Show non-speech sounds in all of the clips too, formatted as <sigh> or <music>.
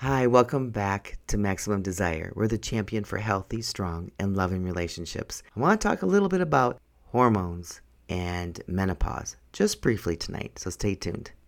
Hi, welcome back to Maximum Desire. We're the champion for healthy, strong, and loving relationships. I want to talk a little bit about hormones and menopause just briefly tonight, so stay tuned.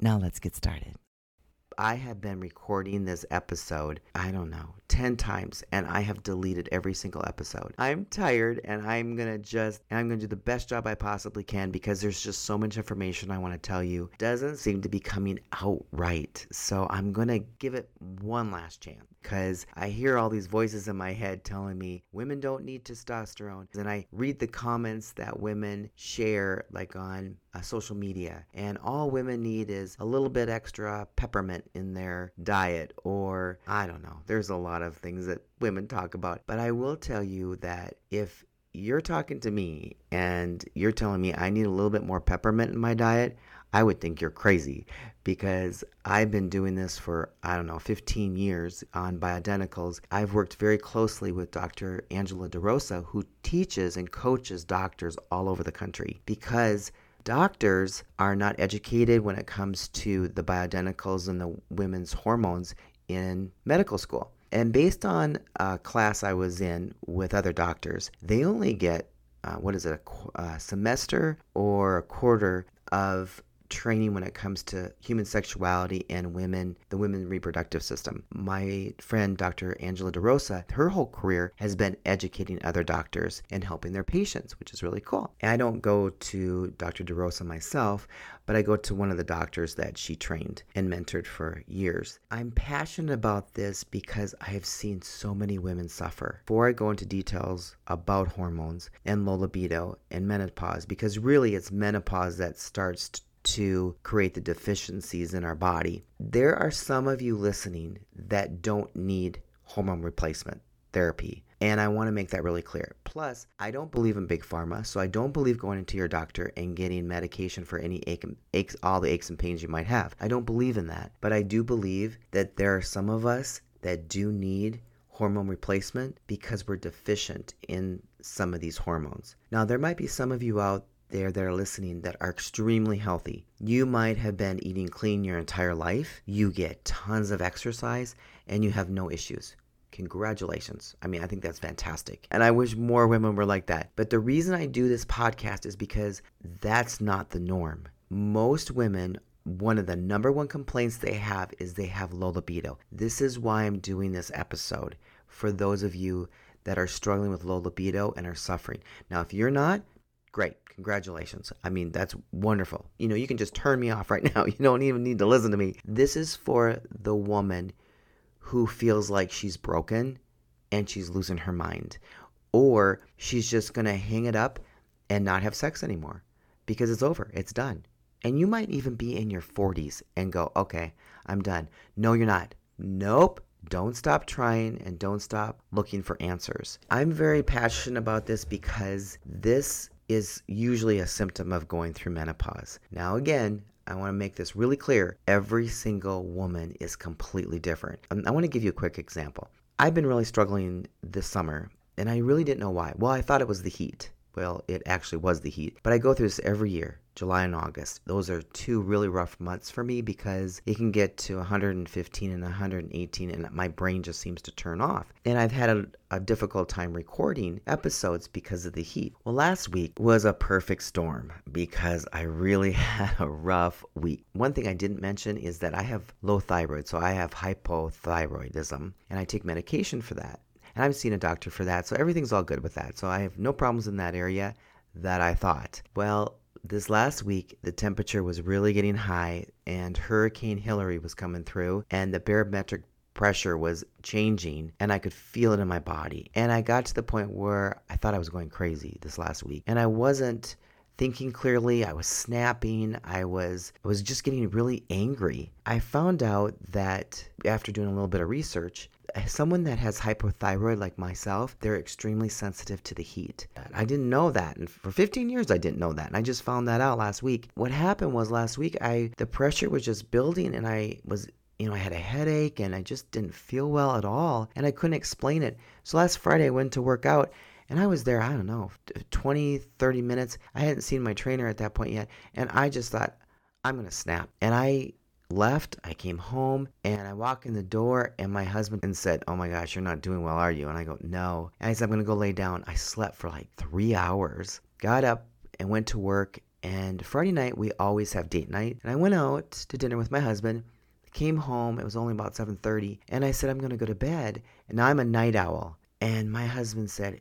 Now let's get started. I have been recording this episode, I don't know, 10 times and I have deleted every single episode. I'm tired and I'm going to just I'm going to do the best job I possibly can because there's just so much information I want to tell you. Doesn't seem to be coming out right. So I'm going to give it one last chance because I hear all these voices in my head telling me women don't need testosterone. And I read the comments that women share like on uh, social media and all women need is a little bit extra peppermint in their diet or I don't know. There's a lot of things that women talk about. But I will tell you that if you're talking to me and you're telling me I need a little bit more peppermint in my diet, I would think you're crazy because I've been doing this for, I don't know, 15 years on bioidenticals. I've worked very closely with Dr. Angela DeRosa, who teaches and coaches doctors all over the country because doctors are not educated when it comes to the bioidenticals and the women's hormones in medical school. And based on a class I was in with other doctors, they only get uh, what is it, a, a semester or a quarter of training when it comes to human sexuality and women, the women reproductive system. My friend Dr. Angela DeRosa, her whole career has been educating other doctors and helping their patients, which is really cool. And I don't go to Dr. DeRosa myself, but I go to one of the doctors that she trained and mentored for years. I'm passionate about this because I have seen so many women suffer. Before I go into details about hormones and low libido and menopause, because really it's menopause that starts to create the deficiencies in our body. There are some of you listening that don't need hormone replacement therapy. And I want to make that really clear. Plus, I don't believe in big pharma, so I don't believe going into your doctor and getting medication for any ache, aches, all the aches and pains you might have. I don't believe in that. But I do believe that there are some of us that do need hormone replacement because we're deficient in some of these hormones. Now, there might be some of you out there that are listening that are extremely healthy. You might have been eating clean your entire life, you get tons of exercise, and you have no issues. Congratulations. I mean, I think that's fantastic. And I wish more women were like that. But the reason I do this podcast is because that's not the norm. Most women one of the number one complaints they have is they have low libido. This is why I'm doing this episode for those of you that are struggling with low libido and are suffering. Now, if you're not, great. Congratulations. I mean, that's wonderful. You know, you can just turn me off right <laughs> now. You don't even need to listen to me. This is for the woman who feels like she's broken and she's losing her mind. Or she's just going to hang it up and not have sex anymore because it's over, it's done. And you might even be in your 40s and go, okay, I'm done. No, you're not. Nope. Don't stop trying and don't stop looking for answers. I'm very passionate about this because this is usually a symptom of going through menopause. Now, again, I want to make this really clear. Every single woman is completely different. Um, I want to give you a quick example. I've been really struggling this summer, and I really didn't know why. Well, I thought it was the heat. Well, it actually was the heat. But I go through this every year. July and August. Those are two really rough months for me because it can get to 115 and 118 and my brain just seems to turn off. And I've had a, a, difficult time recording episodes because of the heat. Well, last week was a perfect storm because I really <laughs> had a rough week. One thing I didn't mention is that I have low thyroid, so I have hypothyroidism and I take medication for that. And I've seen a doctor for that, so everything's all good with that. So I have no problems in that area that I thought. Well, this last week, the temperature was really getting high, and Hurricane Hilary was coming through, and the barometric pressure was changing, and I could feel it in my body. And I got to the point where I thought I was going crazy this last week, and I wasn't thinking clearly. I was snapping. I was I was just getting really angry. I found out that after doing a little bit of research, someone that has hypothyroid like myself, they're extremely sensitive to the heat. I didn't know that. And for 15 years I didn't know that. And I just found that out last week. What happened was last week I the pressure was just building and I was you know, I had a headache and I just didn't feel well at all and I couldn't explain it. So last Friday I went to work out and I was there, I don't know, 20, 30 minutes. I hadn't seen my trainer at that point yet. And I just thought, I'm going to snap. And I left. I came home and I walk in the door and my husband and said, Oh my gosh, you're not doing well, are you? And I go, No. And I said, I'm going to go lay down. I slept for like three hours, got up and went to work. And Friday night, we always have date night. And I went out to dinner with my husband came home it was only about 7.30 and i said i'm going to go to bed and i'm a night owl and my husband said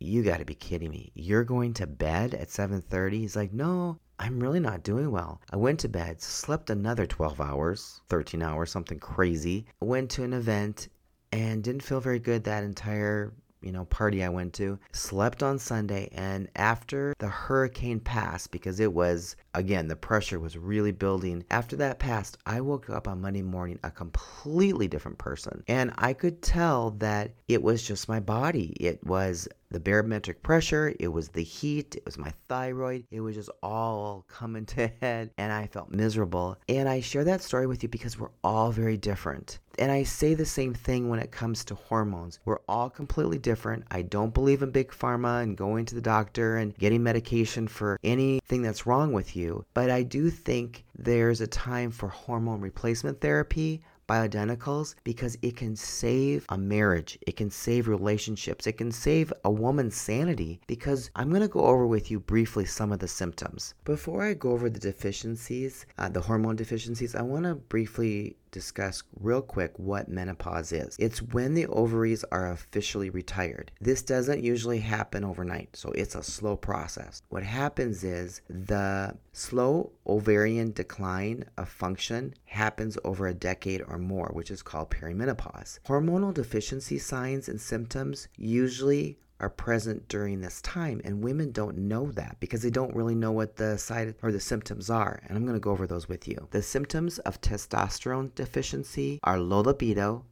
you got to be kidding me you're going to bed at 7.30 he's like no I'm really not doing well. I went to bed, slept another 12 hours, 13 hours, something crazy. Went to an event and didn't feel very good that entire you know, party I went to. Slept on Sunday, and after the hurricane passed, because it was, again, the pressure was really building. After that passed, I woke up on Monday morning a completely different person. And I could tell that it was just my body. It was the barometric pressure, it was the heat, it was my thyroid, it was just all coming to <laughs> head, and I felt miserable. And I share that story with you because we're all very different. And I say the same thing when it comes to hormones. We're all completely different. I don't believe in big pharma and going to the doctor and getting medication for anything that's wrong with you. But I do think there's a time for hormone replacement therapy bioidenticals because it can save a marriage, it can save relationships, it can save a woman's sanity. Because I'm going to go over with you briefly some of the symptoms. Before I go over the deficiencies, uh, the hormone deficiencies, I want to briefly discuss real quick what menopause is. It's when the ovaries are officially retired. This doesn't usually happen overnight, so it's a slow process. What happens is the slow ovarian decline of function happens over a decade or more, which is called perimenopause. Hormonal deficiency signs and symptoms usually are present during this time and women don't know that because they don't really know what the side or the symptoms are and i'm going to go over those with you the symptoms of testosterone deficiency are low libido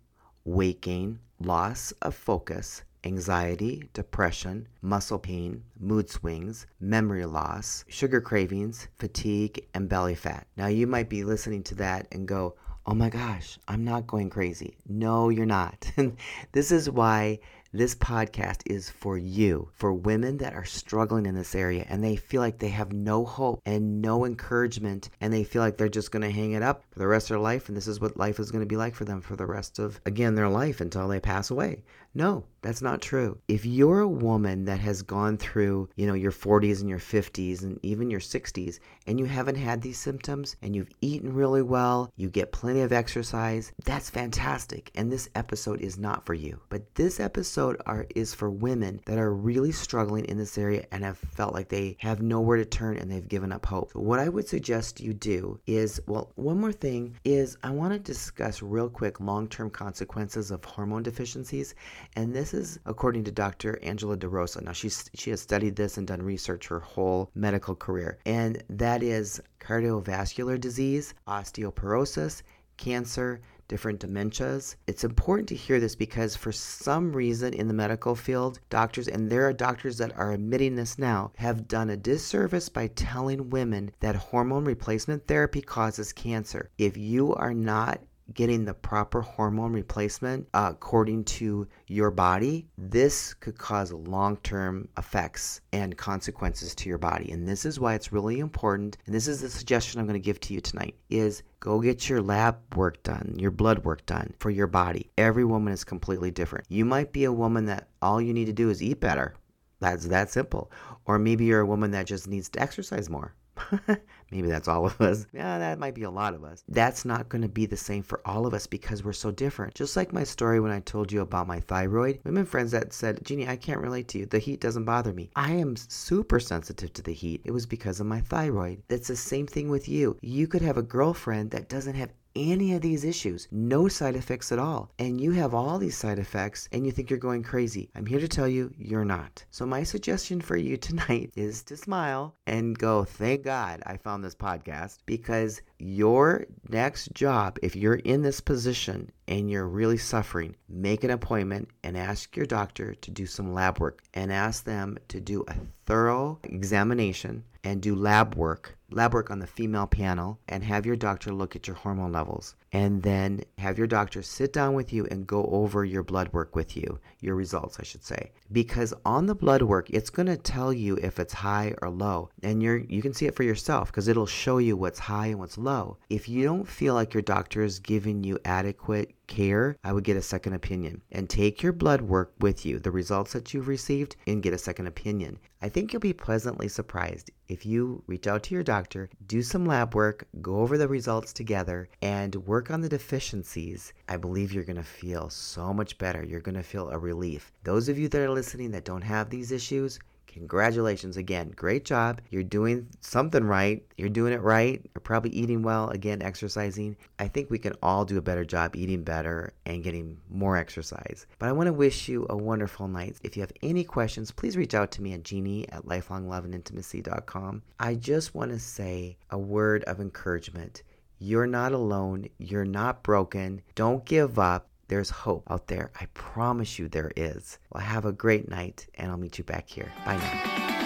weight gain loss of focus anxiety, depression, muscle pain, mood swings, memory loss, sugar cravings, fatigue, and belly fat. Now, you might be listening to that and go, oh my gosh, I'm not going crazy. No, you're not. <laughs> this is why this podcast is for you, for women that are struggling in this area and they feel like they have no hope and no encouragement and they feel like they're just going to hang it up for the rest of their life and this is what life is going to be like for them for the rest of, again, their life until they pass away. No, that's not true. If you're a woman that has gone through, you know, your 40s and your 50s and even your 60s and you haven't had these symptoms and you've eaten really well, you get plenty of exercise, that's fantastic. And this episode is not for you. But this episode are, is for women that are really struggling in this area and have felt like they have nowhere to turn and they've given up hope. So what I would suggest you do is, well, one more thing is I want to discuss real quick long-term consequences of hormone deficiencies and this is according to Dr. Angela DeRosa. Now, she's, she has studied this and done research her whole medical career. And that is cardiovascular disease, osteoporosis, cancer, different dementias. It's important to hear this because for some reason in the medical field, doctors, and there are doctors that are admitting this now, have done a disservice by telling women that hormone replacement therapy causes cancer. If you are not getting the proper hormone replacement uh, according to your body, this could cause long term effects and consequences to your body. And this is why it's really important. And this is the suggestion I'm going to give to you tonight is go get your lab work done, your blood work done for your body. Every woman is completely different. You might be a woman that all you need to do is eat better. That's that simple. Or maybe you're a woman that just needs to exercise more. <laughs> Maybe that's all of us. Yeah, that might be a lot of us. That's not going to be the same for all of us because we're so different. Just like my story when I told you about my thyroid, women friends that said, Jeannie, I can't relate to you. The heat doesn't bother me. I am super sensitive to the heat. It was because of my thyroid. That's the same thing with you. You could have a girlfriend that doesn't have any of these issues. No side effects at all. And you have all these side effects and you think you're going crazy. I'm here to tell you you're not. So, my suggestion for you <laughs> tonight is to smile and go, thank God I found this podcast because your next job, if you're in this position and you're really suffering, make an appointment and ask your doctor to do some lab work and ask them to do a thorough examination and do lab work, lab work on the female panel, and have your doctor look at your hormone levels. And then have your doctor sit down with you and go over your blood work with you, your results, I should say. Because on the blood work, it's going to tell you if it's high or low. And you're you can see it for yourself because it'll show you what's high and what's low. If you don't feel like your doctor is giving you adequate care, I would get a second opinion and take your blood work with you, the results that you've received, and get a second opinion. I think you'll be pleasantly surprised if you reach out to your doctor, do some lab work, go over the results together, and work on the deficiencies. I believe you're going to feel so much better. You're going to feel a relief. Those of you that are listening that don't have these issues, Congratulations again. Great job. You're doing something right. You're doing it right. You're probably eating well, again, exercising. I think we can all do a better job eating better and getting more exercise. But I want to wish you a wonderful night. If you have any questions, please reach out to me at jeannie at lifelongloveandintimacy.com. I just want to say a word of encouragement. You're not alone. You're not broken. Don't give up. There's hope out there. I promise you there is. Well, have a great night, and I'll meet you back here. Bye now.